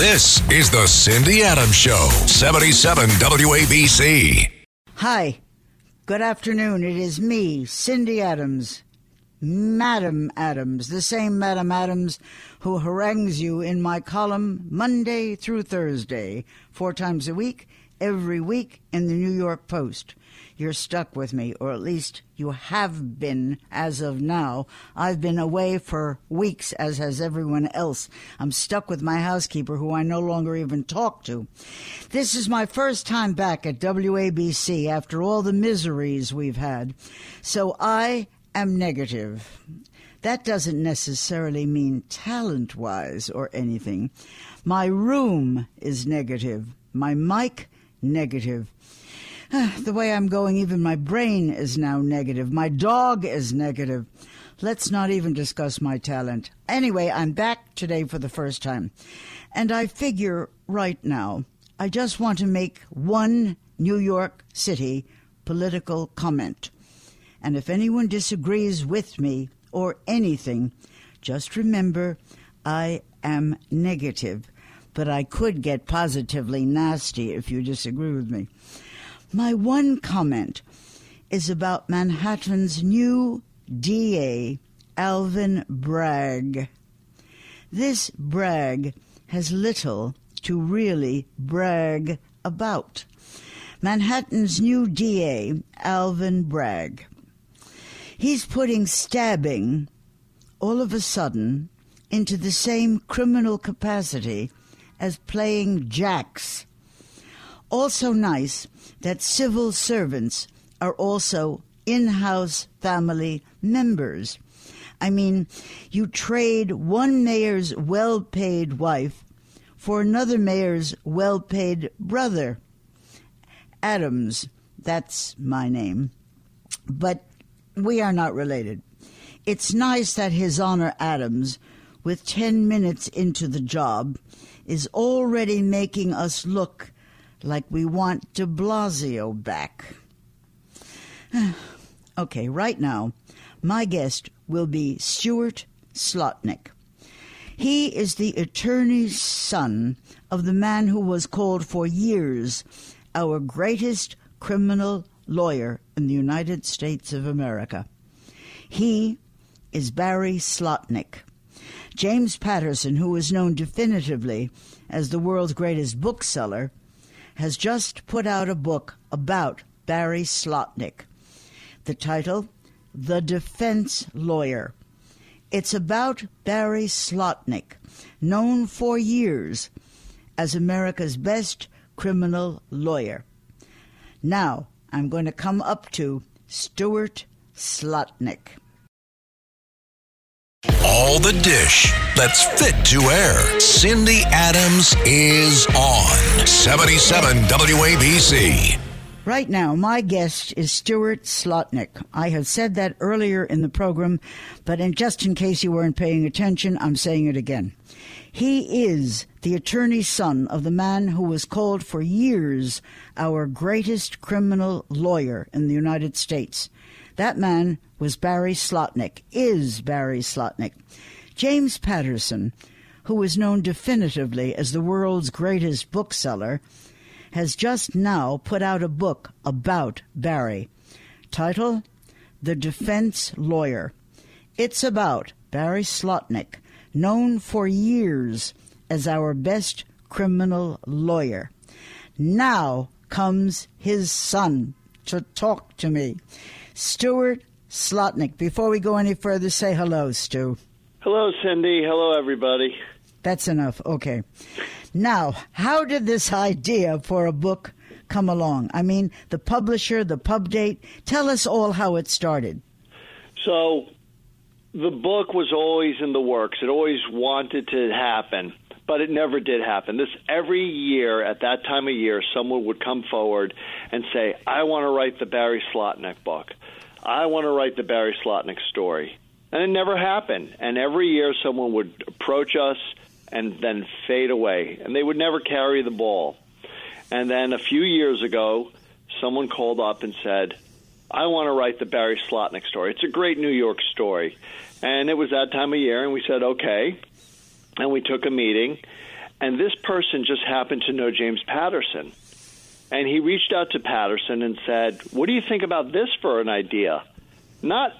This is the Cindy Adams Show, 77 WABC. Hi, good afternoon. It is me, Cindy Adams, Madam Adams, the same Madam Adams who harangues you in my column Monday through Thursday, four times a week, every week in the New York Post you're stuck with me, or at least you have been as of now. I've been away for weeks, as has everyone else. I'm stuck with my housekeeper, who I no longer even talk to. This is my first time back at WABC after all the miseries we've had. So I am negative. That doesn't necessarily mean talent wise or anything. My room is negative. My mic, negative. Ah, the way I'm going, even my brain is now negative. My dog is negative. Let's not even discuss my talent. Anyway, I'm back today for the first time. And I figure right now, I just want to make one New York City political comment. And if anyone disagrees with me or anything, just remember I am negative, but I could get positively nasty if you disagree with me. My one comment is about Manhattan's new DA, Alvin Bragg. This Bragg has little to really brag about. Manhattan's new DA, Alvin Bragg. He's putting stabbing all of a sudden into the same criminal capacity as playing jacks. Also nice that civil servants are also in house family members. I mean, you trade one mayor's well paid wife for another mayor's well paid brother. Adams, that's my name. But we are not related. It's nice that His Honor Adams, with 10 minutes into the job, is already making us look like we want de Blasio back. okay, right now, my guest will be Stuart Slotnick. He is the attorney's son of the man who was called for years our greatest criminal lawyer in the United States of America. He is Barry Slotnick. James Patterson, who is known definitively as the world's greatest bookseller, has just put out a book about Barry Slotnick. The title, The Defense Lawyer. It's about Barry Slotnick, known for years as America's best criminal lawyer. Now, I'm going to come up to Stuart Slotnick. All the dish that's fit to air. Cindy Adams is on 77 WABC. Right now, my guest is Stuart Slotnick. I have said that earlier in the program, but in, just in case you weren't paying attention, I'm saying it again. He is the attorney's son of the man who was called for years our greatest criminal lawyer in the United States. That man was Barry Slotnick, is Barry Slotnick. James Patterson, who is known definitively as the world's greatest bookseller, has just now put out a book about Barry. Title The Defense Lawyer. It's about Barry Slotnick, known for years as our best criminal lawyer. Now comes his son to talk to me. Stuart Slotnick. Before we go any further, say hello, Stu. Hello, Cindy. Hello, everybody. That's enough. Okay. Now, how did this idea for a book come along? I mean, the publisher, the pub date. Tell us all how it started. So, the book was always in the works. It always wanted to happen, but it never did happen. This every year at that time of year, someone would come forward and say, "I want to write the Barry Slotnick book." I want to write the Barry Slotnick story. And it never happened. And every year someone would approach us and then fade away. And they would never carry the ball. And then a few years ago, someone called up and said, I want to write the Barry Slotnick story. It's a great New York story. And it was that time of year, and we said, okay. And we took a meeting. And this person just happened to know James Patterson. And he reached out to Patterson and said, What do you think about this for an idea? Not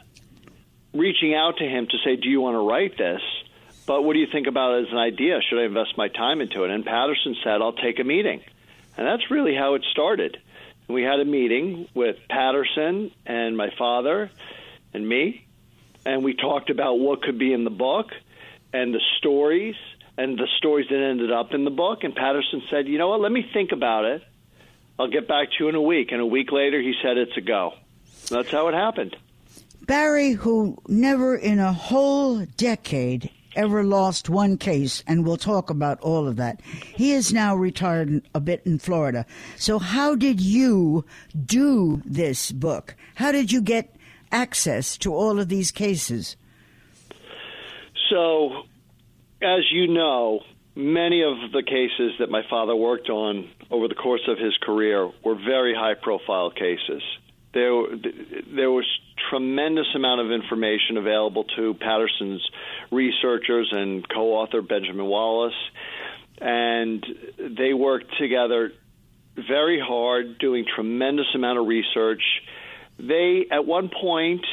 reaching out to him to say, Do you want to write this? But what do you think about it as an idea? Should I invest my time into it? And Patterson said, I'll take a meeting. And that's really how it started. We had a meeting with Patterson and my father and me, and we talked about what could be in the book and the stories and the stories that ended up in the book. And Patterson said, You know what? Let me think about it. I'll get back to you in a week. And a week later, he said, It's a go. That's how it happened. Barry, who never in a whole decade ever lost one case, and we'll talk about all of that. He is now retired a bit in Florida. So, how did you do this book? How did you get access to all of these cases? So, as you know, many of the cases that my father worked on over the course of his career were very high profile cases. There, there was tremendous amount of information available to Patterson's researchers and co-author Benjamin Wallace, and they worked together very hard, doing tremendous amount of research. They, at one point,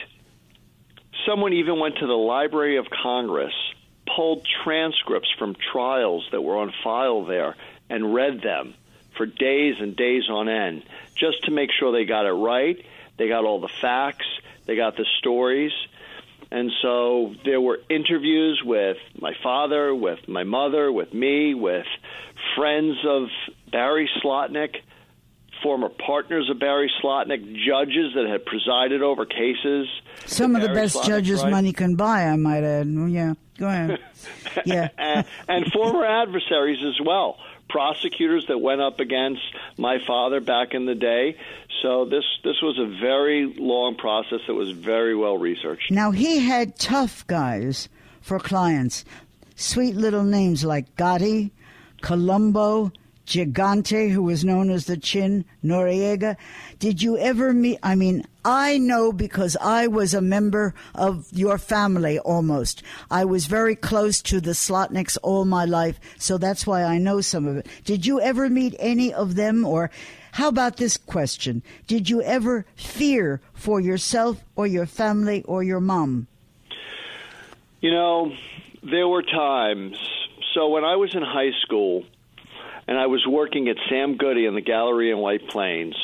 someone even went to the Library of Congress, pulled transcripts from trials that were on file there, and read them for days and days on end, just to make sure they got it right. They got all the facts they got the stories. And so there were interviews with my father, with my mother, with me, with friends of Barry Slotnick, former partners of Barry Slotnick, judges that had presided over cases. Some of the best Slotnick judges tried. money can buy, I might add. Yeah, go ahead. yeah. and, and former adversaries as well prosecutors that went up against my father back in the day. So this this was a very long process that was very well researched. Now he had tough guys for clients, sweet little names like Gotti, Colombo, Gigante, who was known as the Chin, Noriega. Did you ever meet? I mean, I know because I was a member of your family almost. I was very close to the Slotniks all my life, so that's why I know some of it. Did you ever meet any of them? Or how about this question? Did you ever fear for yourself or your family or your mom? You know, there were times. So when I was in high school, and I was working at Sam Goody in the gallery in White Plains.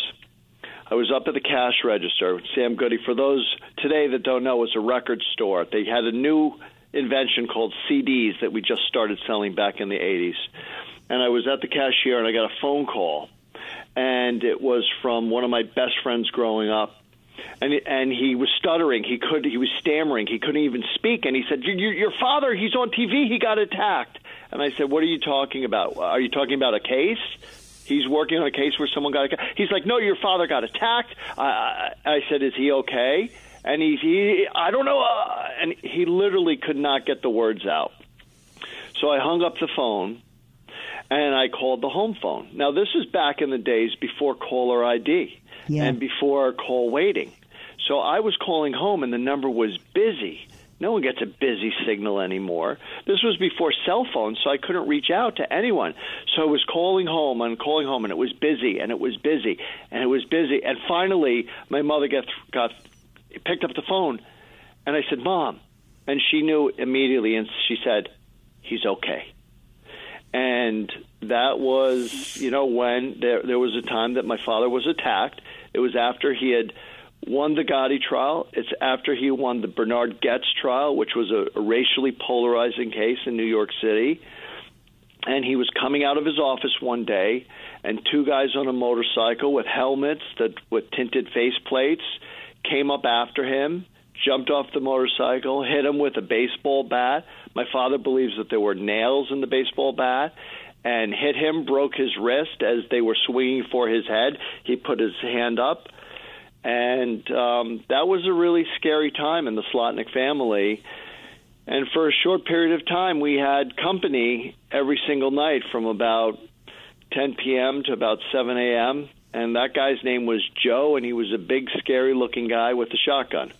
I was up at the cash register. Sam Goody, for those today that don't know, was a record store. They had a new invention called CDs that we just started selling back in the 80s. And I was at the cashier and I got a phone call. And it was from one of my best friends growing up. And and he was stuttering. He could he was stammering. He couldn't even speak. And he said, "Your, your father, he's on TV. He got attacked." And I said, "What are you talking about? Are you talking about a case?" He's working on a case where someone got. A, he's like, "No, your father got attacked." I, I said, "Is he okay?" And he's, he, I don't know, uh, and he literally could not get the words out. So I hung up the phone, and I called the home phone. Now this is back in the days before caller ID yeah. and before call waiting. So I was calling home, and the number was busy. No one gets a busy signal anymore. This was before cell phones, so I couldn't reach out to anyone. So I was calling home and calling home, and it was busy, and it was busy, and it was busy. And finally, my mother got got picked up the phone, and I said, "Mom," and she knew immediately, and she said, "He's okay." And that was, you know, when there there was a time that my father was attacked. It was after he had won the Gotti trial. It's after he won the Bernhard Goetz trial, which was a, a racially polarizing case in New York City. And he was coming out of his office one day, and two guys on a motorcycle with helmets that with tinted face plates came up after him, jumped off the motorcycle, hit him with a baseball bat. My father believes that there were nails in the baseball bat and hit him, broke his wrist as they were swinging for his head. He put his hand up and um, that was a really scary time in the Slotnick family. And for a short period of time, we had company every single night from about 10 p.m. to about 7 a.m. And that guy's name was Joe, and he was a big, scary looking guy with a shotgun.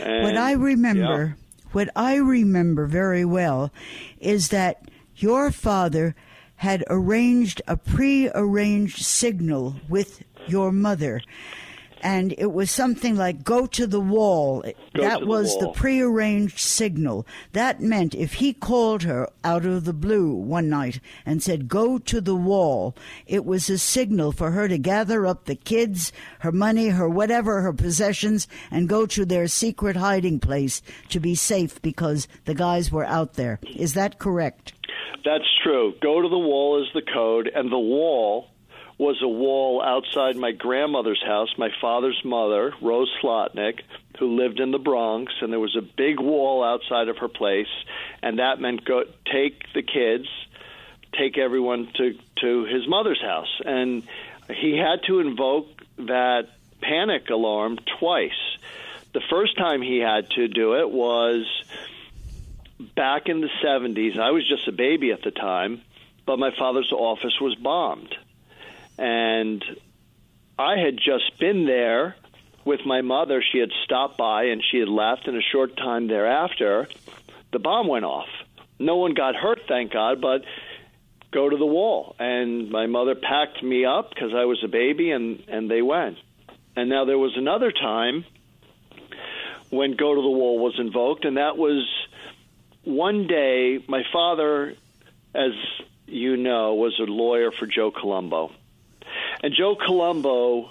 And, what I remember, yeah. what I remember very well, is that your father had arranged a pre-arranged signal with your mother and it was something like go to the wall. Go that the was the prearranged signal. That meant if he called her out of the blue one night and said go to the wall, it was a signal for her to gather up the kids, her money, her whatever, her possessions and go to their secret hiding place to be safe because the guys were out there. Is that correct? That's true. Go to the wall is the code, and the wall was a wall outside my grandmother's house, my father's mother, Rose Slotnick, who lived in the Bronx, and there was a big wall outside of her place, and that meant go take the kids, take everyone to to his mother's house, and he had to invoke that panic alarm twice. The first time he had to do it was back in the 70s. I was just a baby at the time, but my father's office was bombed. And I had just been there with my mother. She had stopped by and she had left, and a short time thereafter, the bomb went off. No one got hurt, thank God, but go to the wall. And my mother packed me up because I was a baby, and, and they went. And now there was another time when go to the wall was invoked, and that was one day my father, as you know, was a lawyer for Joe Colombo. And Joe Colombo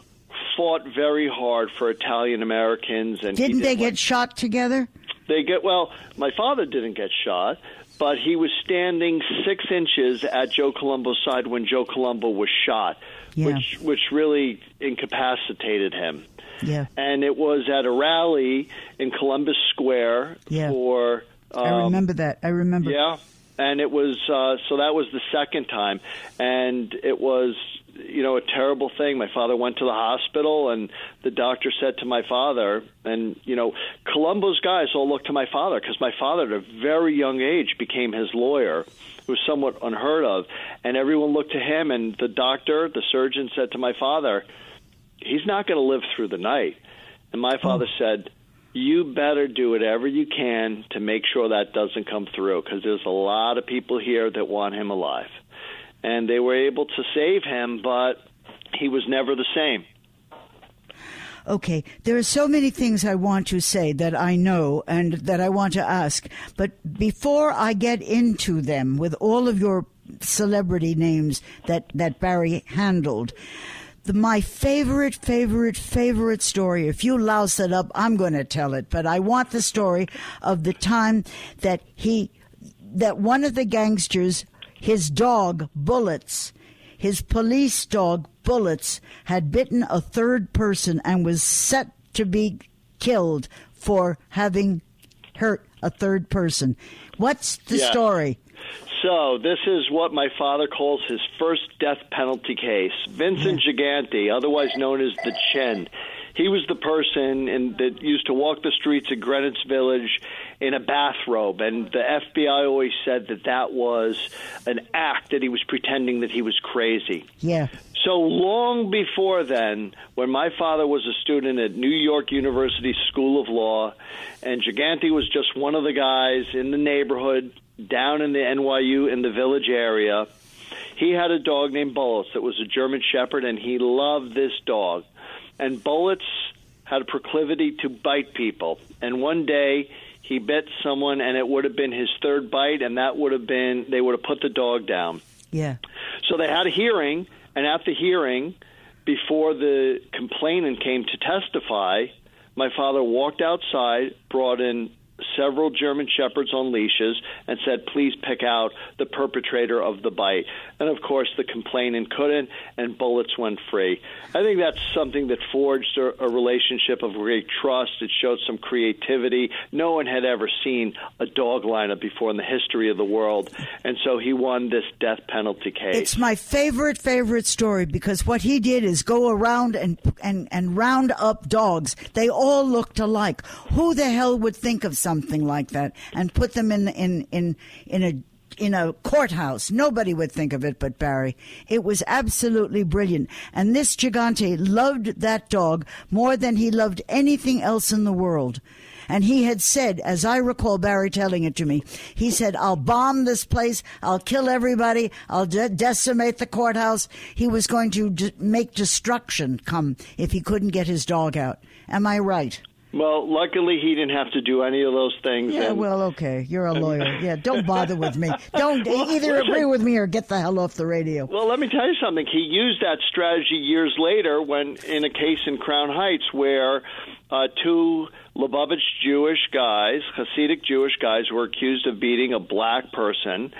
fought very hard for Italian Americans and Didn't they did get shot together? they get well. My father didn't get shot, but he was standing six inches at Joe Colombo's side when Joe Colombo was shot, Yeah. which which really incapacitated him. Yeah. And it was at a rally in Columbus Square Yeah. for. Um, I remember that. I remember. yeah, and it was uh, so that was the second time, and it was you know a terrible thing. My father went to the hospital, and the doctor said to my father, and you know Colombo's guys all looked to my father because my father at a very young age became his lawyer. It was somewhat unheard of, and everyone looked to him. And the doctor, the surgeon, said to my father, "He's not going to live through the night." And my father said, you better do whatever you can to make sure that doesn't come through because there's a lot of people here that want him alive. And they were able to save him, but he was never the same. Okay, there are so many things I want to say that I know and that I want to ask. But before I get into them with all of your celebrity names that, that Barry handled, the, my favorite, favorite, favorite story, if you louse it up, I'm going to tell it. But I want the story of the time that he, that one of the gangsters, his dog, Bullets, his police dog bullets had bitten a third person and was set to be killed for having hurt a third person. What's the Yes. story? So this is what my father calls his first death penalty case. Vincent Gigante, otherwise known as the Chin. He was the person in, that used to walk the streets of Greenwich Village in a bathrobe, and the FBI always said that that was an act that he was pretending that he was crazy. Yeah. So long before then, when my father was a student at New York University School of Law, and Gigante was just one of the guys in the neighborhood down in the NYU in the village area, he had a dog named Bullets that was a German Shepherd, and he loved this dog. And Bullets had a proclivity to bite people. And one day, he bit someone, and it would have been his third bite, and that would have been, they would have put the dog down. Yeah. So they had a hearing, and at the hearing, before the complainant came to testify, my father walked outside, brought in several German shepherds on leashes, and said, "Please pick out the perpetrator of the bite." And of course, the complainant couldn't, and bullets went free. I think that's something that forged a, a relationship of great trust. It showed some creativity. No one had ever seen a dog lineup before in the history of the world, and so he won this death penalty case. It's my favorite, favorite story because what he did is go around and, and, and round up dogs. They all looked alike. Who the hell would think of something like that and put them in, in, in, in a in a courthouse. Nobody would think of it but Barry. It was absolutely brilliant. And this Gigante loved that dog more than he loved anything else in the world. And he had said, as I recall Barry telling it to me, he said, I'll bomb this place. I'll kill everybody. I'll de- decimate the courthouse. He was going to d- make destruction come if he couldn't get his dog out. Am I right? Well, luckily he didn't have to do any of those things. Yeah, and, well, okay. You're a lawyer. Yeah, don't bother with me. Don't Well, either agree with me or get the hell off the radio. Well, let me tell you something. He used that strategy years later when in a case in Crown Heights where uh, two Lubavitch Jewish guys, Hasidic Jewish guys, were accused of beating a black person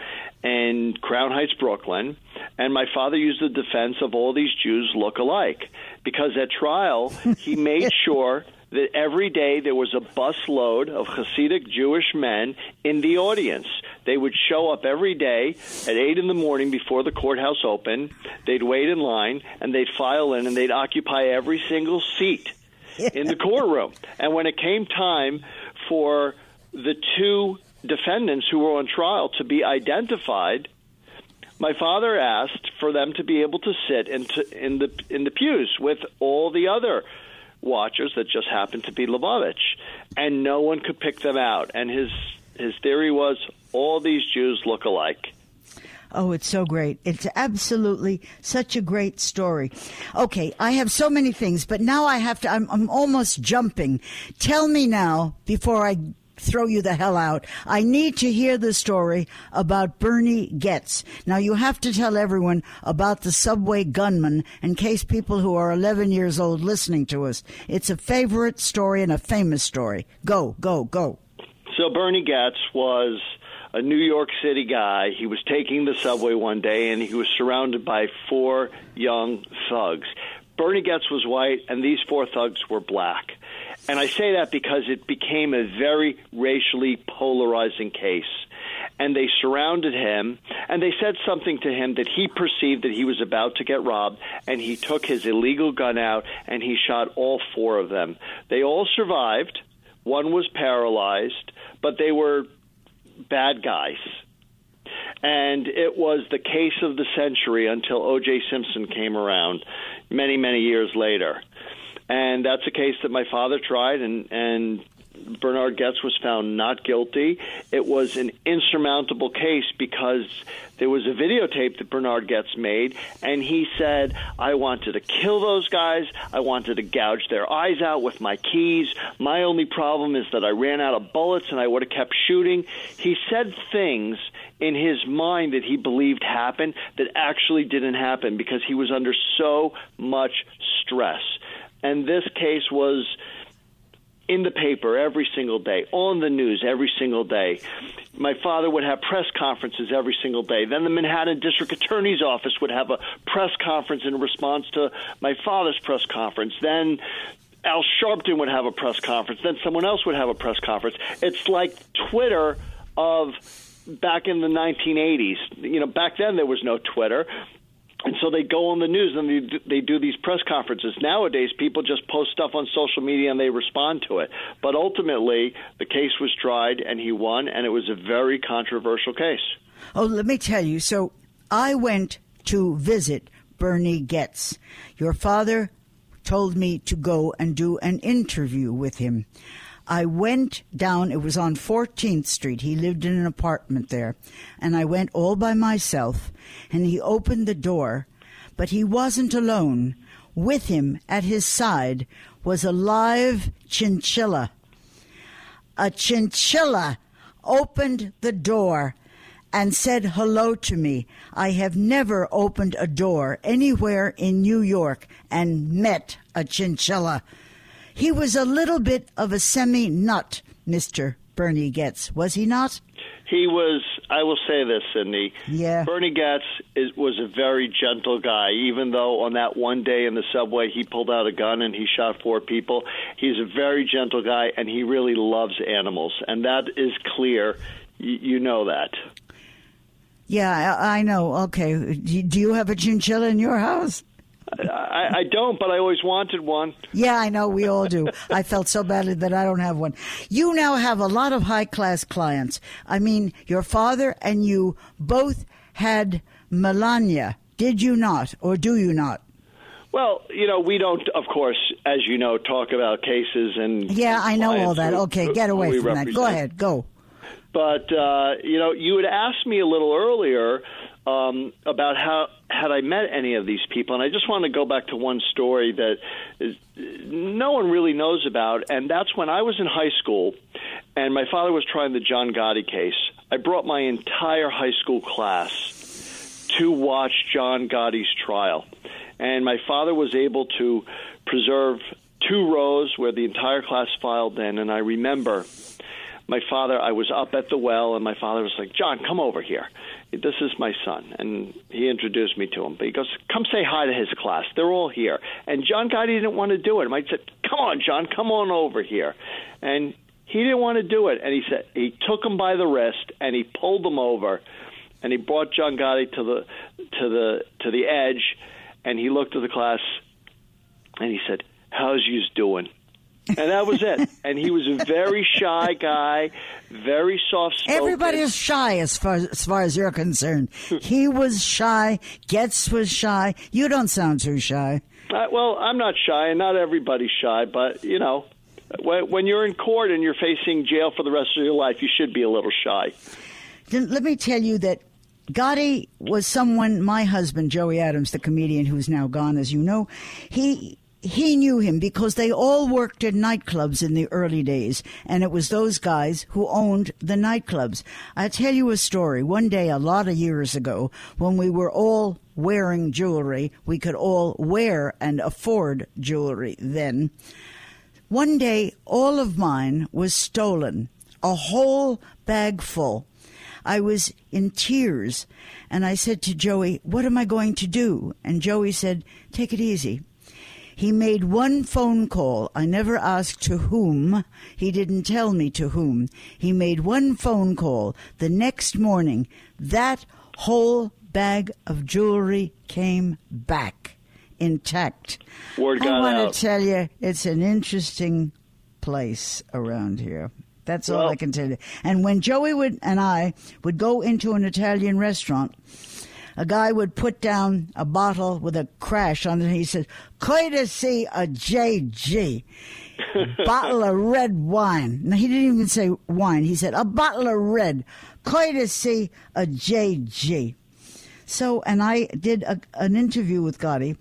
in Crown Heights, Brooklyn. And my father used the defense of all these Jews look alike because at trial he made sure that every day there was a busload of Hasidic Jewish men in the audience. They would show up every day at 8 in the morning before the courthouse opened. They'd wait in line and they'd file in and they'd occupy every single seat in the courtroom. And when it came time for the two defendants who were on trial to be identified, my father asked for them to be able to sit in, to, in the in the pews with all the other watchers that just happened to be Lubavitch, and no one could pick them out. And his his theory was all these Jews look alike. Oh, it's so great. It's absolutely such a great story. Okay, I have so many things, but now I have to, I'm, I'm almost jumping. Tell me now, before I throw you the hell out, I need to hear the story about Bernie Goetz. Now, you have to tell everyone about the subway gunman in case people who are 11 years old listening to us. It's a favorite story and a famous story. Go, go, go. So Bernie Goetz was a New York City guy. He was taking the subway one day and he was surrounded by four young thugs. Bernie Goetz was white and these four thugs were black. And I say that because it became a very racially polarizing case. And they surrounded him and they said something to him that he perceived that he was about to get robbed. And he took his illegal gun out and he shot all four of them. They all survived. One was paralyzed, but they were bad guys. And it was the case of the century until O.J. Simpson came around many, many years later. And that's a case that my father tried, and, and Bernard Goetz was found not guilty. It was an insurmountable case because there was a videotape that Bernard Goetz made, and he said, I wanted to kill those guys. I wanted to gouge their eyes out with my keys. My only problem is that I ran out of bullets and I would have kept shooting. He said things in his mind that he believed happened that actually didn't happen because he was under so much stress. And this case was in the paper every single day, on the news every single day. My father would have press conferences every single day. Then the Manhattan District Attorney's Office would have a press conference in response to my father's press conference. Then Al Sharpton would have a press conference. Then someone else would have a press conference. It's like Twitter of back in the 1980s. You know, back then there was no Twitter. And so they go on the news and they do, they do these press conferences. Nowadays, people just post stuff on social media and they respond to it. But ultimately, the case was tried and he won, and it was a very controversial case. Oh, let me tell you. So I went to visit Bernie Goetz. Your father told me to go and do an interview with him. I went down, it was on 14th Street. He lived in an apartment there. And I went all by myself, and he opened the door, but he wasn't alone. With him at his side was a live chinchilla. A chinchilla opened the door and said hello to me. I have never opened a door anywhere in New York and met a chinchilla. He was a little bit of a semi nut, Mr. Bernie Goetz, was he not? He was, I will say this, Cindy. Yeah. Bernie Goetz is, was a very gentle guy, even though on that one day in the subway he pulled out a gun and he shot four people. He's a very gentle guy, and he really loves animals, and that is clear. Y- you know that. Yeah, I, I know. Okay. Do do you have a chinchilla in your house? I, I don't, but I always wanted one. Yeah, I know. We all do. I felt so badly that I don't have one. You now have a lot of high class clients. I mean, your father and you both had Melania. Did you not, or do you not? Well, you know, we don't, of course, as you know, talk about cases and. Yeah, I know all that. who- Okay, get away from that. Go ahead, go. But uh, you know, you had asked me a little earlier um, about how had I met any of these people, and I just want to go back to one story that is, no one really knows about, and that's when I was in high school, and my father was trying the John Gotti case. I brought my entire high school class to watch John Gotti's trial, and my father was able to preserve two rows where the entire class filed in, and I remember my father i was up at the well and my father was like john come over here this is my son and he introduced me to him. But he goes come say hi to his class. They're all here. And john gotti didn't want to do it. And i said come on john come on over here. And he didn't want to do it. And he said he took him by the wrist and he pulled him over and he brought john gotti to the to the to the edge and he looked at the class and he said how's yous doing and that was it. And he was a very shy guy, very soft spoken. Everybody is shy as far as far as you're concerned. he was shy. Goetz was shy. You don't sound too shy. Uh, well, I'm not shy, and not everybody's shy, but you know, when, when you're in court and you're facing jail for the rest of your life, you should be a little shy. Then let me tell you that Gotti was someone. My husband, Joey Adams, the comedian who's now gone, as you know, he. He knew him because they all worked in nightclubs in the early days, and it was those guys who owned the nightclubs. I'll tell you a story. One day, a lot of years ago, when we were all wearing jewelry, we could all wear and afford jewelry then. One day, all of mine was stolen, a whole bag full. I was in tears, and I said to Joey, What am I going to do? And Joey said, Take it easy. He made one phone call. I never asked to whom. He didn't tell me to whom. He made one phone call. The next morning, that whole bag of jewelry came back intact. Word got I want out. to tell you, it's an interesting place around here. That's all Well- I can tell you. And when Joey would and I would go into an Italian restaurant, a guy would put down a bottle with a crash on it. He said, "Courtesy a JG." bottle of red wine. No, he didn't even say wine. He said a bottle of red. Courtesy a JG. So, and I did a, an interview with Gotti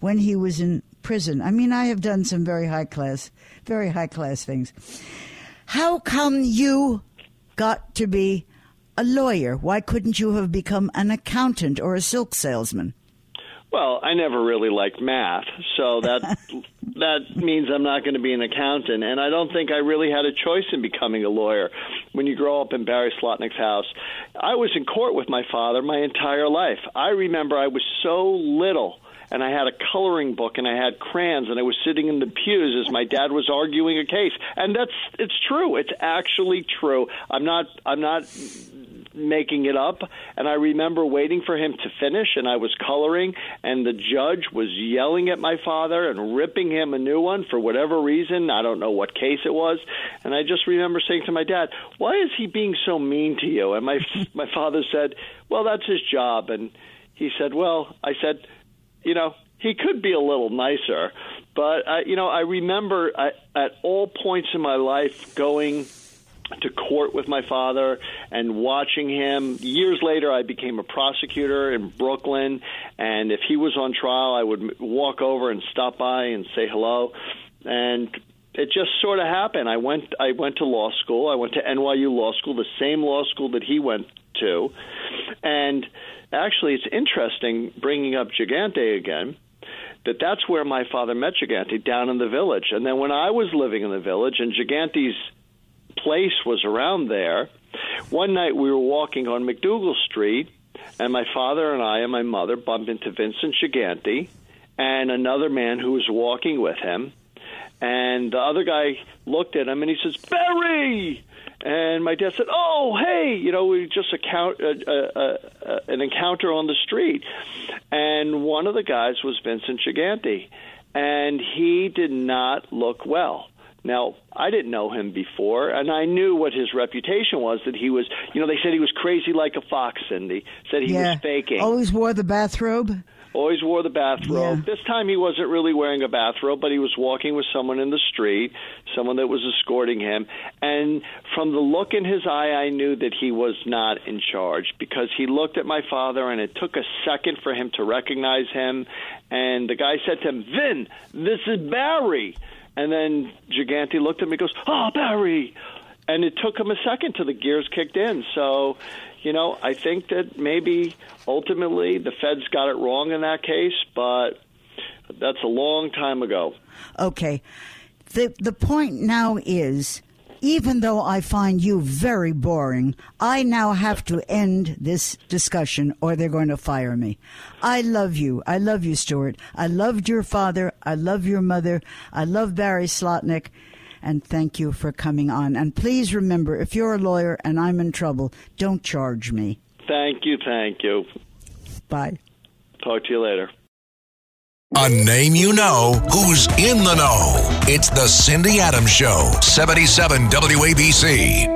when he was in prison. I mean, I have done some very high class, very high class things. How come you got to be a lawyer? Why couldn't you have become an accountant or a silk salesman? Well, I never really liked math, so that that means I'm not going to be an accountant, and I don't think I really had a choice in becoming a lawyer. When you grow up in Barry Slotnick's house, I was in court with my father my entire life. I remember I was so little. And I had a coloring book and I had crayons and I was sitting in the pews as my dad was arguing a case. And that's it's true. It's actually true. I'm not I'm not making it up. And I remember waiting for him to finish, and I was coloring, and the judge was yelling at my father and ripping him a new one for whatever reason. I don't know what case it was. And I just remember saying to my dad, "Why is he being so mean to you?" And my my father said, "Well, that's his job." And he said, "Well," I said, "You know." He could be a little nicer, but uh, you know, I remember at, at all points in my life going to court with my father and watching him. Years later, I became a prosecutor in Brooklyn, and if he was on trial, I would walk over and stop by and say hello. And it just sort of happened. I went. I went to law school. I went to NYU Law School, the same law school that he went to. And actually, it's interesting bringing up Gigante again that that's where my father met Gigante down in the village. And then when I was living in the village and Gigante's place was around there, one night we were walking on MacDougal Street, and my father and I and my mother bumped into Vincent Gigante and another man who was walking with him. And the other guy looked at him and he says, Barry! And my dad said, "Oh, hey, you know, we just account, uh, uh, uh, an encounter on the street." And one of the guys was Vincent Gigante, and he did not look well. Now, I didn't know him before, and I knew what his reputation was. That he was, you know, they said he was crazy like a fox. Cindy said he yeah. was faking. Always wore the bathrobe. always wore the bathrobe. Yeah. This time he wasn't really wearing a bathrobe, but he was walking with someone in the street, someone that was escorting him. And from the look in his eye, I knew that he was not in charge because he looked at my father, and it took a second for him to recognize him. And the guy said to him, Vin, this is Barry. And then Gigante looked at me and goes, Oh, Barry. And it took him a second till the gears kicked in. So, you know, I think that maybe ultimately the feds got it wrong in that case, but that's a long time ago. Okay. The the point now is even though I find you very boring, I now have to end this discussion or they're going to fire me. I love you. I love you, Stuart. I loved your father. I love your mother. I love Barry Slotnick. And thank you for coming on. And please remember, if you're a lawyer and I'm in trouble, don't charge me. Thank you, thank you. Bye. Talk to you later. A name you know who's in the know. It's the Cindy Adams Show, 77 WABC.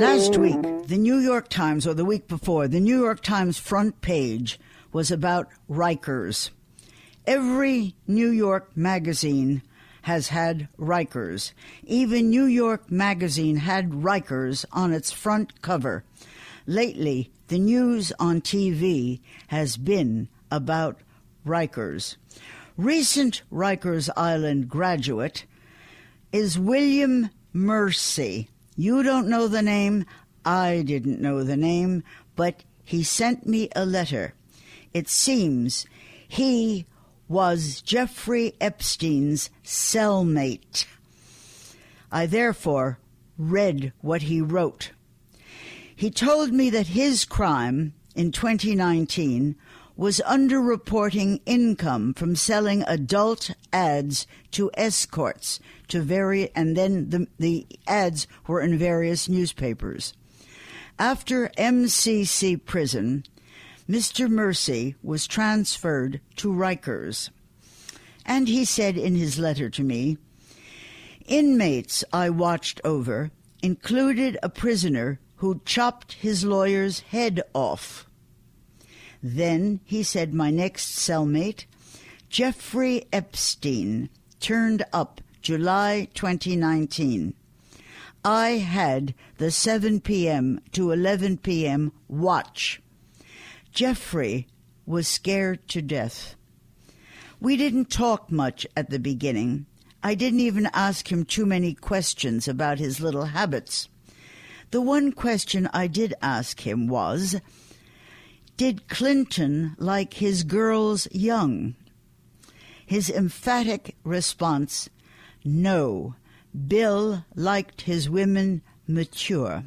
Last week, the New York Times, or the week before, the New York Times front page was about Rikers. Every New York magazine has had Rikers. Even New York Magazine had Rikers on its front cover. Lately, the news on TV has been about Rikers. Recent Rikers Island graduate is William Mercy. You don't know the name. I didn't know the name, but he sent me a letter. It seems he was Jeffrey Epstein's cellmate. I therefore read what he wrote. He told me that his crime in 2019 was underreporting income from selling adult ads to escorts to vari- and then the, the ads were in various newspapers. After MCC prison, Mr. Mercy was transferred to Rikers. And he said in his letter to me, Inmates I watched over included a prisoner who chopped his lawyer's head off. Then, he said, my next cellmate, Jeffrey Epstein, turned up July 2019. I had the 7 p.m. to 11 p.m. watch. Jeffrey was scared to death. We didn't talk much at the beginning. I didn't even ask him too many questions about his little habits. The one question I did ask him was Did Clinton like his girls young? His emphatic response No. Bill liked his women mature.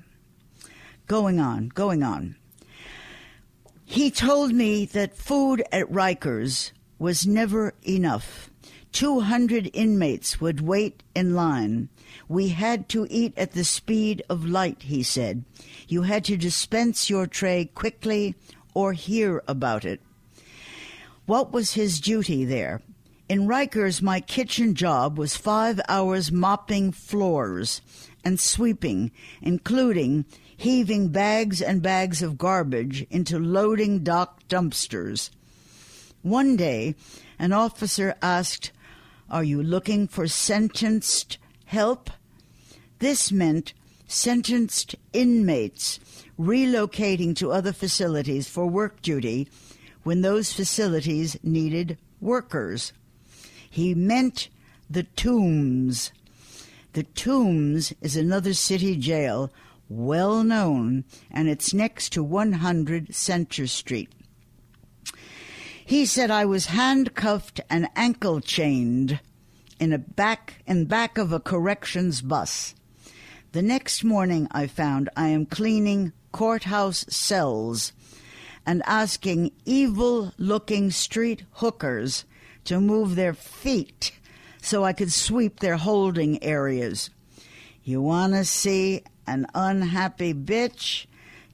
Going on, going on. He told me that food at Rikers was never enough. 200 inmates would wait in line. We had to eat at the speed of light, he said. You had to dispense your tray quickly or hear about it. What was his duty there? In Rikers, my kitchen job was five hours mopping floors and sweeping, including heaving bags and bags of garbage into loading dock dumpsters. One day, an officer asked, Are you looking for sentenced help? This meant sentenced inmates relocating to other facilities for work duty when those facilities needed workers. He meant the tombs. The Tombs is another city jail, well known, and it's next to 100 Center Street. He said I was handcuffed and ankle chained in a back in back of a corrections bus. The next morning I found I am cleaning courthouse cells and asking evil looking street hookers to move their feet so I could sweep their holding areas. You want to see an unhappy bitch?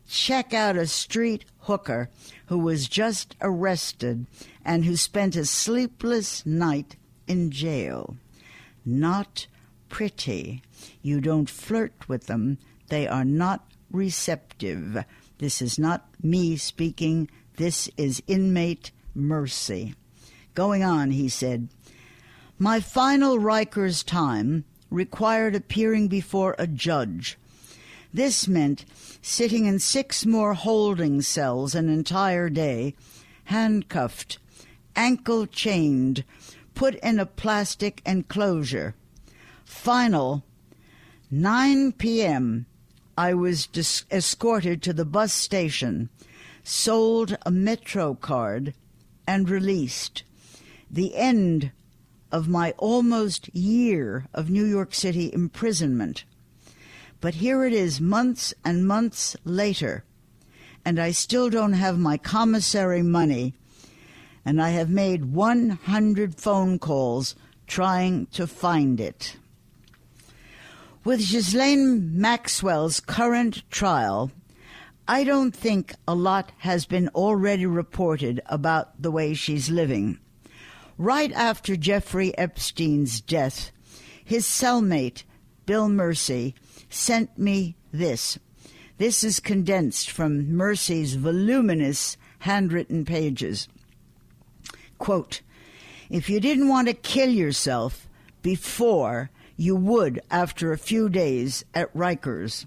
Check out a street hooker who was just arrested and who spent a sleepless night in jail. Not pretty. You don't flirt with them. They are not receptive. This is not me speaking. This is inmate mercy. Going on, he said, My final Rikers time required appearing before a judge. This meant sitting in six more holding cells an entire day, handcuffed, ankle chained, put in a plastic enclosure. Final, 9 p.m., I was dis- escorted to the bus station, sold a Metro card, and released. The end of my almost year of New York City imprisonment. But here it is, months and months later, and I still don't have my commissary money, and I have made 100 phone calls trying to find it. With Ghislaine Maxwell's current trial, I don't think a lot has been already reported about the way she's living. Right after Jeffrey Epstein's death, his cellmate, Bill Mercy, sent me this. This is condensed from Mercy's voluminous handwritten pages. Quote, if you didn't want to kill yourself before, you would after a few days at Rikers.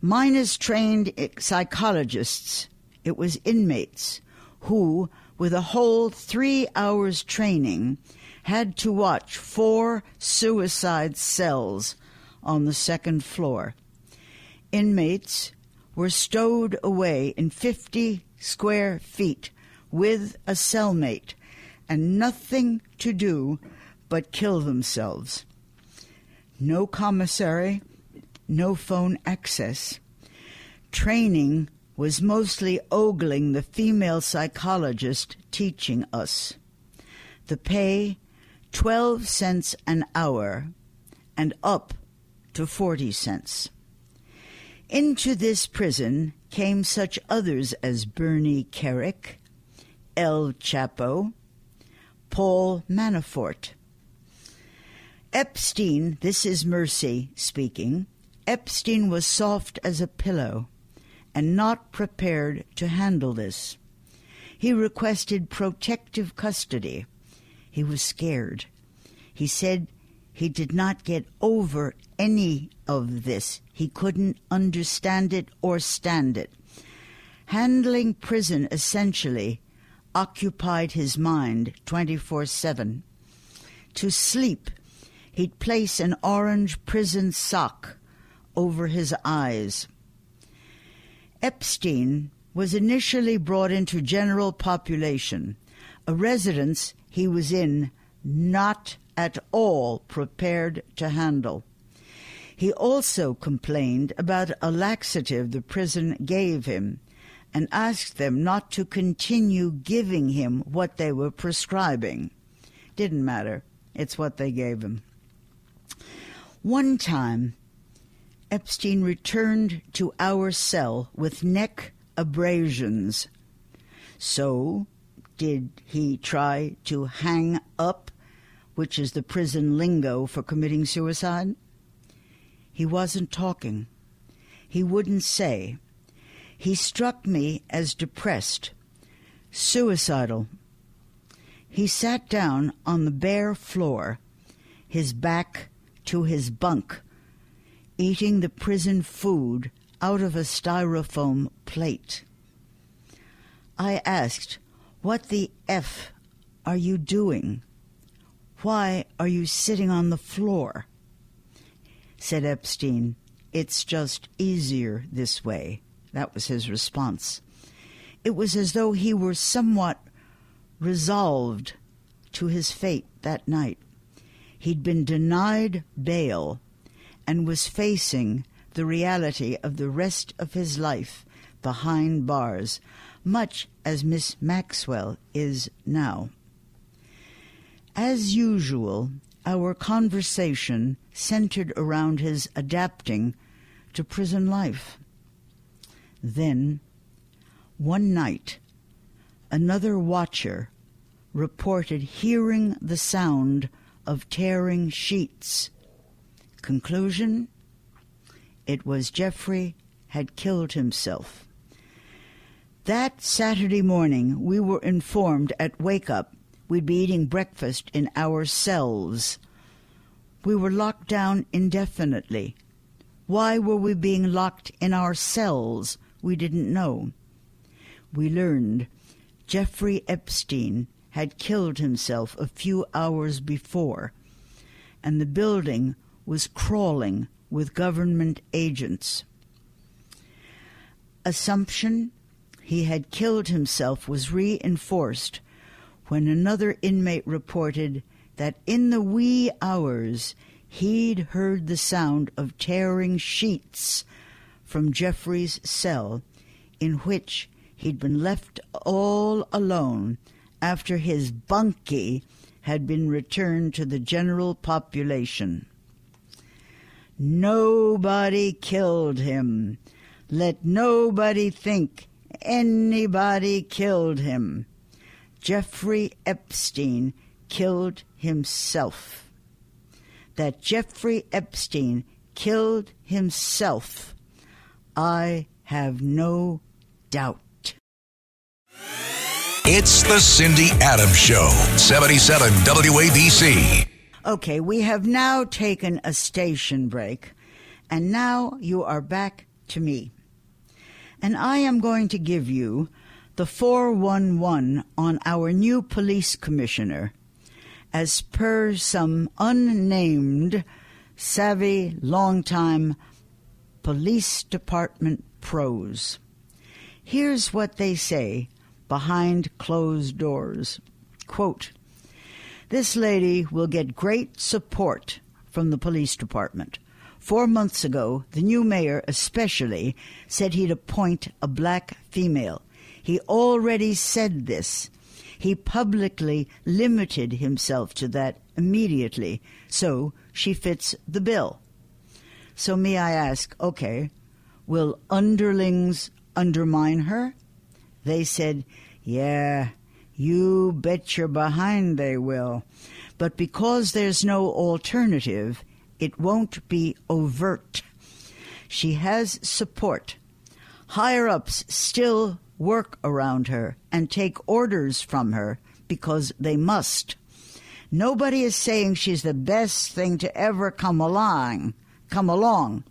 Minus trained psychologists, it was inmates who, with a whole three hours training, had to watch four suicide cells on the second floor. Inmates were stowed away in 50 square feet with a cellmate and nothing to do but kill themselves. No commissary, no phone access. Training was mostly ogling the female psychologist teaching us. The pay, 12 cents an hour, and up to 40 cents. Into this prison came such others as Bernie Kerik, El Chapo, Paul Manafort. Epstein, this is Mercy speaking, Epstein was soft as a pillow and not prepared to handle this. He requested protective custody. He was scared. He said he did not get over any of this. He couldn't understand it or stand it. Handling prison essentially occupied his mind 24 7. To sleep, he'd place an orange prison sock over his eyes. Epstein was initially brought into general population, a residence he was in not at all prepared to handle. He also complained about a laxative the prison gave him and asked them not to continue giving him what they were prescribing. Didn't matter. It's what they gave him. One time, Epstein returned to our cell with neck abrasions. So, did he try to hang up, which is the prison lingo for committing suicide? He wasn't talking. He wouldn't say. He struck me as depressed, suicidal. He sat down on the bare floor, his back to his bunk eating the prison food out of a styrofoam plate. I asked, What the F are you doing? Why are you sitting on the floor? Said Epstein, It's just easier this way. That was his response. It was as though he were somewhat resolved to his fate that night. He'd been denied bail and was facing the reality of the rest of his life behind bars, much as Miss Maxwell is now. As usual, our conversation centered around his adapting to prison life. Then, one night, another watcher reported hearing the sound of tearing sheets Conclusion It was Jeffrey had killed himself. That Saturday morning, we were informed at wake up we'd be eating breakfast in our cells. We were locked down indefinitely. Why were we being locked in our cells? We didn't know. We learned Jeffrey Epstein had killed himself a few hours before, and the building was crawling with government agents. Assumption he had killed himself was reinforced when another inmate reported that in the wee hours he'd heard the sound of tearing sheets from Jeffrey's cell, in which he'd been left all alone after his bunkie had been returned to the general population. Nobody killed him. Let nobody think anybody killed him. Jeffrey Epstein killed himself. That Jeffrey Epstein killed himself, I have no doubt. It's the Cindy Adams Show, 77 WABC. Okay, we have now taken a station break, and now you are back to me. And I am going to give you the 411 on our new police commissioner, as per some unnamed, savvy, long-time police department pros. Here's what they say behind closed doors. Quote, this lady will get great support from the police department. Four months ago, the new mayor especially said he'd appoint a black female. He already said this. He publicly limited himself to that immediately, so she fits the bill. So, may I ask, okay, will underlings undermine her? They said, yeah, you bet your behind they will. But because there's no alternative, it won't be overt. She has support. Higher ups still work around her and take orders from her because they must. Nobody is saying she's the best thing to ever come along, come along.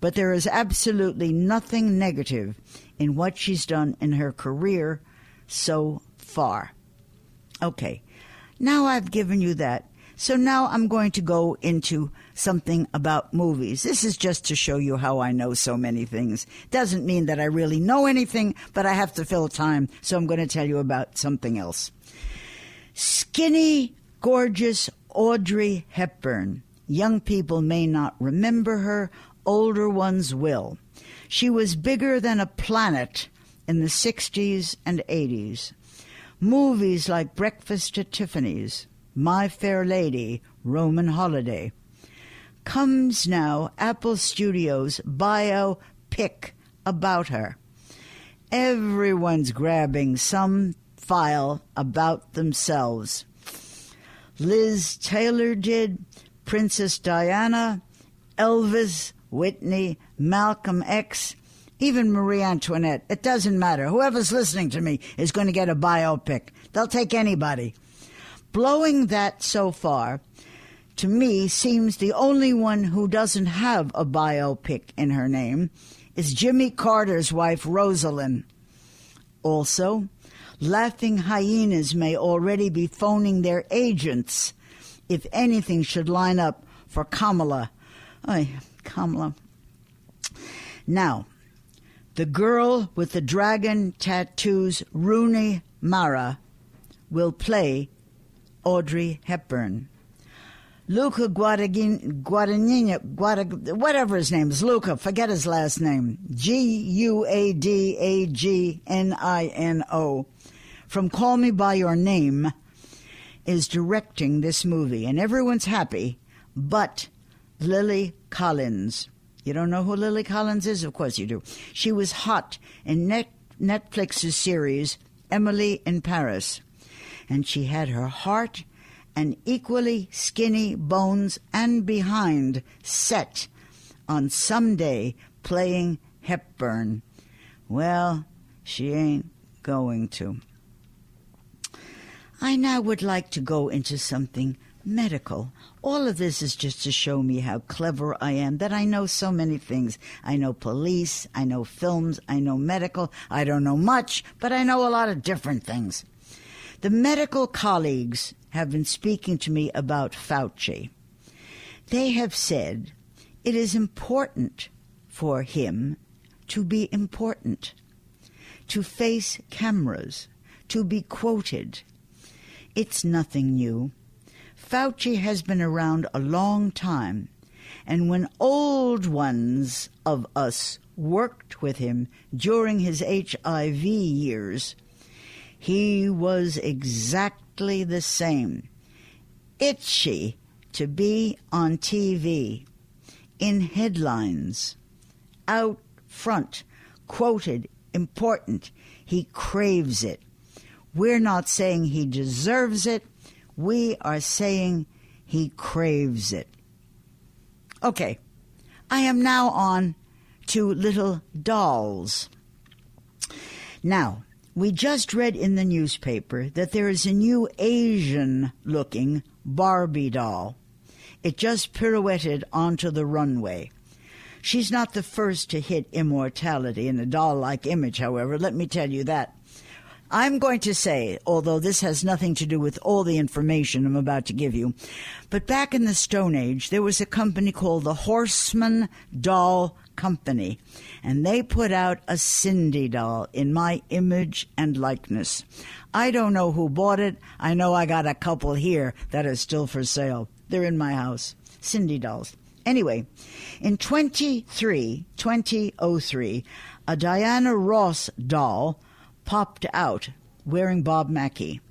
But there is absolutely nothing negative in what she's done in her career so far. Okay, now I've given you that. So now I'm going to go into something about movies. This is just to show you how I know so many things. Doesn't mean that I really know anything, but I have to fill time, so I'm going to tell you about something else. Skinny, gorgeous Audrey Hepburn. Young people may not remember her, older ones will. She was bigger than a planet in the 60s and 80s. Movies like Breakfast at Tiffany's, My Fair Lady, Roman Holiday. Comes now Apple Studios biopic about her. Everyone's grabbing some file about themselves. Liz Taylor did, Princess Diana, Elvis, Whitney, Malcolm X, even Marie Antoinette. It doesn't matter. Whoever's listening to me is going to get a biopic. They'll take anybody. Blowing that so far, to me, seems the only one who doesn't have a biopic in her name is Jimmy Carter's wife, Rosalynn. Also, laughing hyenas may already be phoning their agents if anything should line up for Kamala. Ay, Kamala. Now, the girl with the dragon tattoos, Rooney Mara, will play Audrey Hepburn. Luca Guadagnino, Guadagnino, whatever his name is, Luca, forget his last name. G U A D A G N I N O, from Call Me By Your Name, is directing this movie, and everyone's happy, but Lily Collins. You don't know who Lily Collins is? Of course you do. She was hot in Net- Netflix's series Emily in Paris, and she had her heart and equally skinny bones and behind set on someday playing Hepburn. Well, She ain't going to. I now would like to go into something medical. All of this is just to show me how clever I am, that I know so many things. I know police, I know films, I know medical. I don't know much, but I know a lot of different things. The medical colleagues have been speaking to me about Fauci. They have said it is important for him to be important, to face cameras, to be quoted. It's nothing new. Fauci has been around a long time, and when old ones of us worked with him during his HIV years, he was exactly the same. Itchy to be on TV, in headlines, out front, quoted, important. He craves it. We're not saying he deserves it. We are saying he craves it. Okay, I am now on to little dolls. Now, we just read in the newspaper that there is a new Asian looking Barbie doll. It just pirouetted onto the runway. She's not the first to hit immortality in a doll like image, however, let me tell you that. I'm going to say, although this has nothing to do with all the information I'm about to give you, but back in the Stone Age, there was a company called the Horsman Doll Company, and they put out a Cindy doll in my image and likeness. I don't know who bought it. I know I got a couple here that are still for sale. They're in my house. Cindy dolls. Anyway, in 23, 2003, a Diana Ross doll popped out wearing Bob Mackie.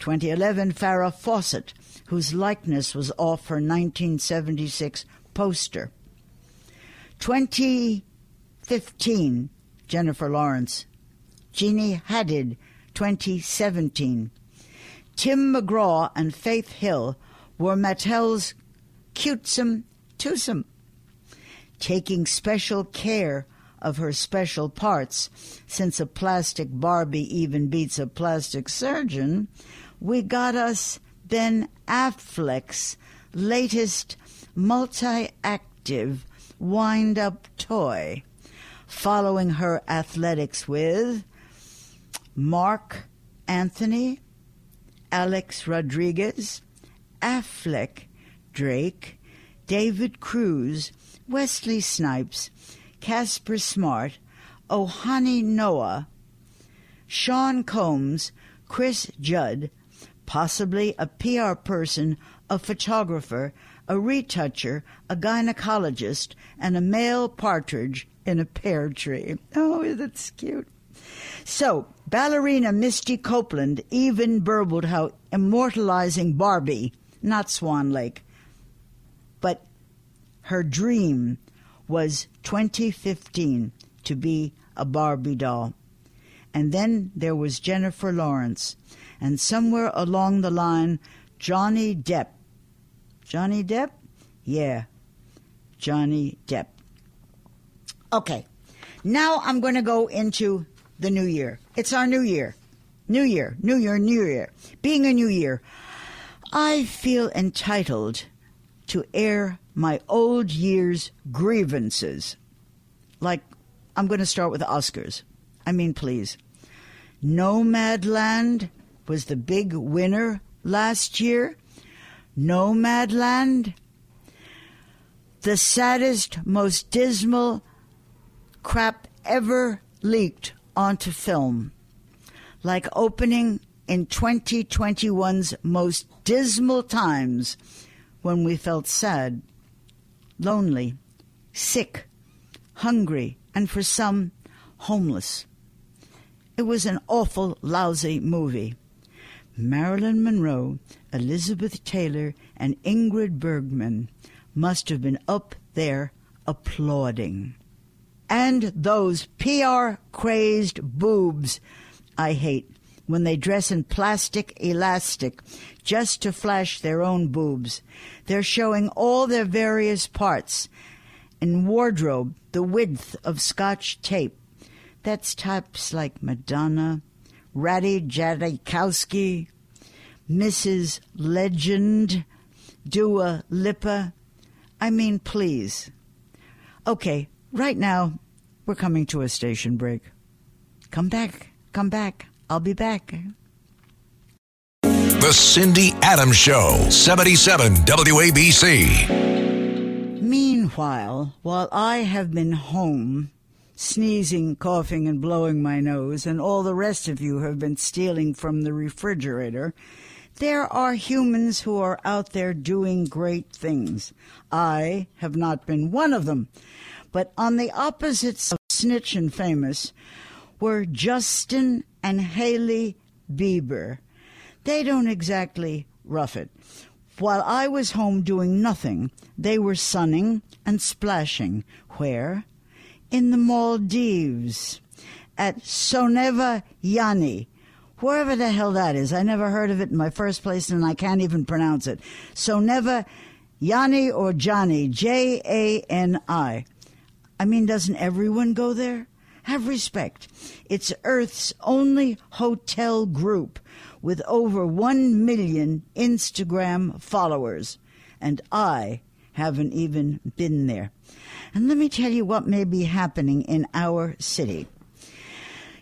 2011, Farrah Fawcett, whose likeness was off her 1976 poster. 2015, Jennifer Lawrence. Gigi Hadid, 2017. Tim McGraw and Faith Hill were Mattel's cutesome twosome, taking special care of her special parts. Since a plastic Barbie even beats a plastic surgeon, we got us Ben Affleck's latest multi active wind up toy, following her athletics with Marc Anthony, Alex Rodriguez, Affleck, Drake, David Cruz, Wesley Snipes, Casper Smart, Ojani Noa, Sean Combs, Chris Judd, possibly a PR person, a photographer, a retoucher, a gynecologist, and a male partridge in a pear tree. Oh, that's cute. So, ballerina Misty Copeland even burbled how immortalizing Barbie, not Swan Lake, but her dream was 2015 to be a Barbie doll. And then there was Jennifer Lawrence. And somewhere along the line, Johnny Depp. Johnny Depp? Yeah, Johnny Depp. Okay, now I'm going to go into the new year. It's our new year. New year, new year, new year. Being a new year, I feel entitled to air my old year's grievances. Like, I'm going to start with Oscars. I mean, please. Nomadland was the big winner last year. Nomadland, the saddest, most dismal crap ever leaked onto film. Like opening in 2021's most dismal times when we felt sad, lonely, sick, hungry, and for some, homeless. It was an awful, lousy movie. Marilyn Monroe, Elizabeth Taylor, and Ingrid Bergman must have been up there applauding. And those PR crazed boobs I hate when they dress in plastic elastic just to flash their own boobs. They're showing all their various parts in wardrobe, the width of scotch tape. That's types like Madonna, Ratajkowski, Mrs. Legend, Dua Lipa. I mean, please. Okay, right now, we're coming to a station break. Come back, come back. I'll be back. The Cindy Adams Show, 77 WABC. Meanwhile, while I have been home, sneezing, coughing, and blowing my nose, and all the rest of you have been stealing from the refrigerator, there are humans who are out there doing great things. I have not been one of them. But on the opposites of Snitch and Famous were Justin and Hailey Bieber they don't exactly rough it. While I was home doing nothing, they were sunning and splashing. Where? In the Maldives, at Soneva Yani, wherever the hell that is. I never heard of it in my first place, and I can't even pronounce it. Soneva Yani or Johnny, J A N I. I mean, doesn't everyone go there? Have respect. It's Earth's only hotel group with over 1 million Instagram followers, and I haven't even been there. And let me tell you what may be happening in our city.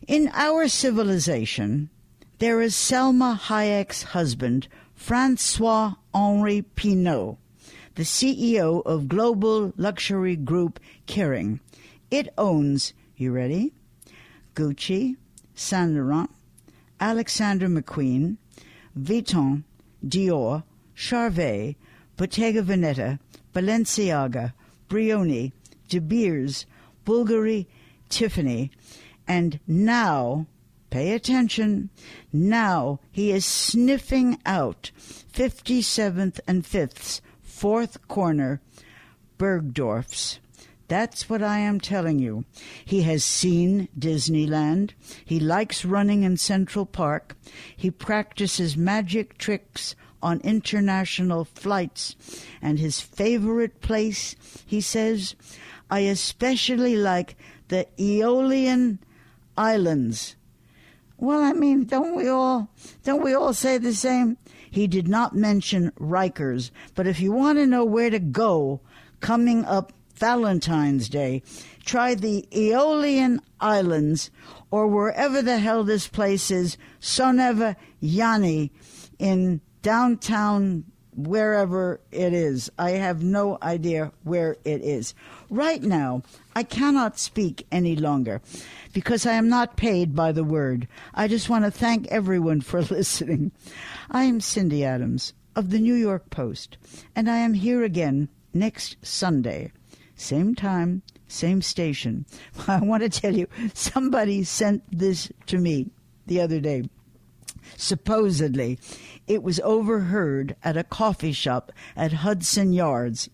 In our civilization, there is Salma Hayek's husband, Francois Henri Pinault, the CEO of global luxury group Kering. It owns, you ready? Gucci, Saint Laurent, Alexander McQueen, Vuitton, Dior, Charvet, Bottega Veneta, Balenciaga, Brioni, De Beers, Bulgari, Tiffany, and now, pay attention, now he is sniffing out 57th and 5th's fourth corner, Bergdorf's. That's what I am telling you. He has seen Disneyland. He likes running in Central Park. He practices magic tricks on international flights. And his favorite place, he says, I especially like the Aeolian Islands. Well, I mean, don't we all don't we all say the same? He did not mention Rikers, but if you want to know where to go coming up Valentine's Day, try the Aeolian Islands or wherever the hell this place is, Soneva Yani in downtown wherever it is. I have no idea where it is. Right now, I cannot speak any longer because I am not paid by the word. I just want to thank everyone for listening. I am Cindy Adams of the New York Post, and I am here again next Sunday same time, same station. I want to tell you, somebody sent this to me the other day. Supposedly, it was overheard at a coffee shop at Hudson Yards.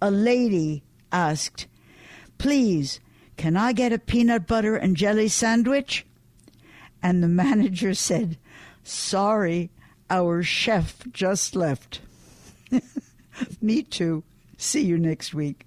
A lady asked, Please, can I get a peanut butter and jelly sandwich? And the manager said, Sorry, our chef just left. Me too. See you next week.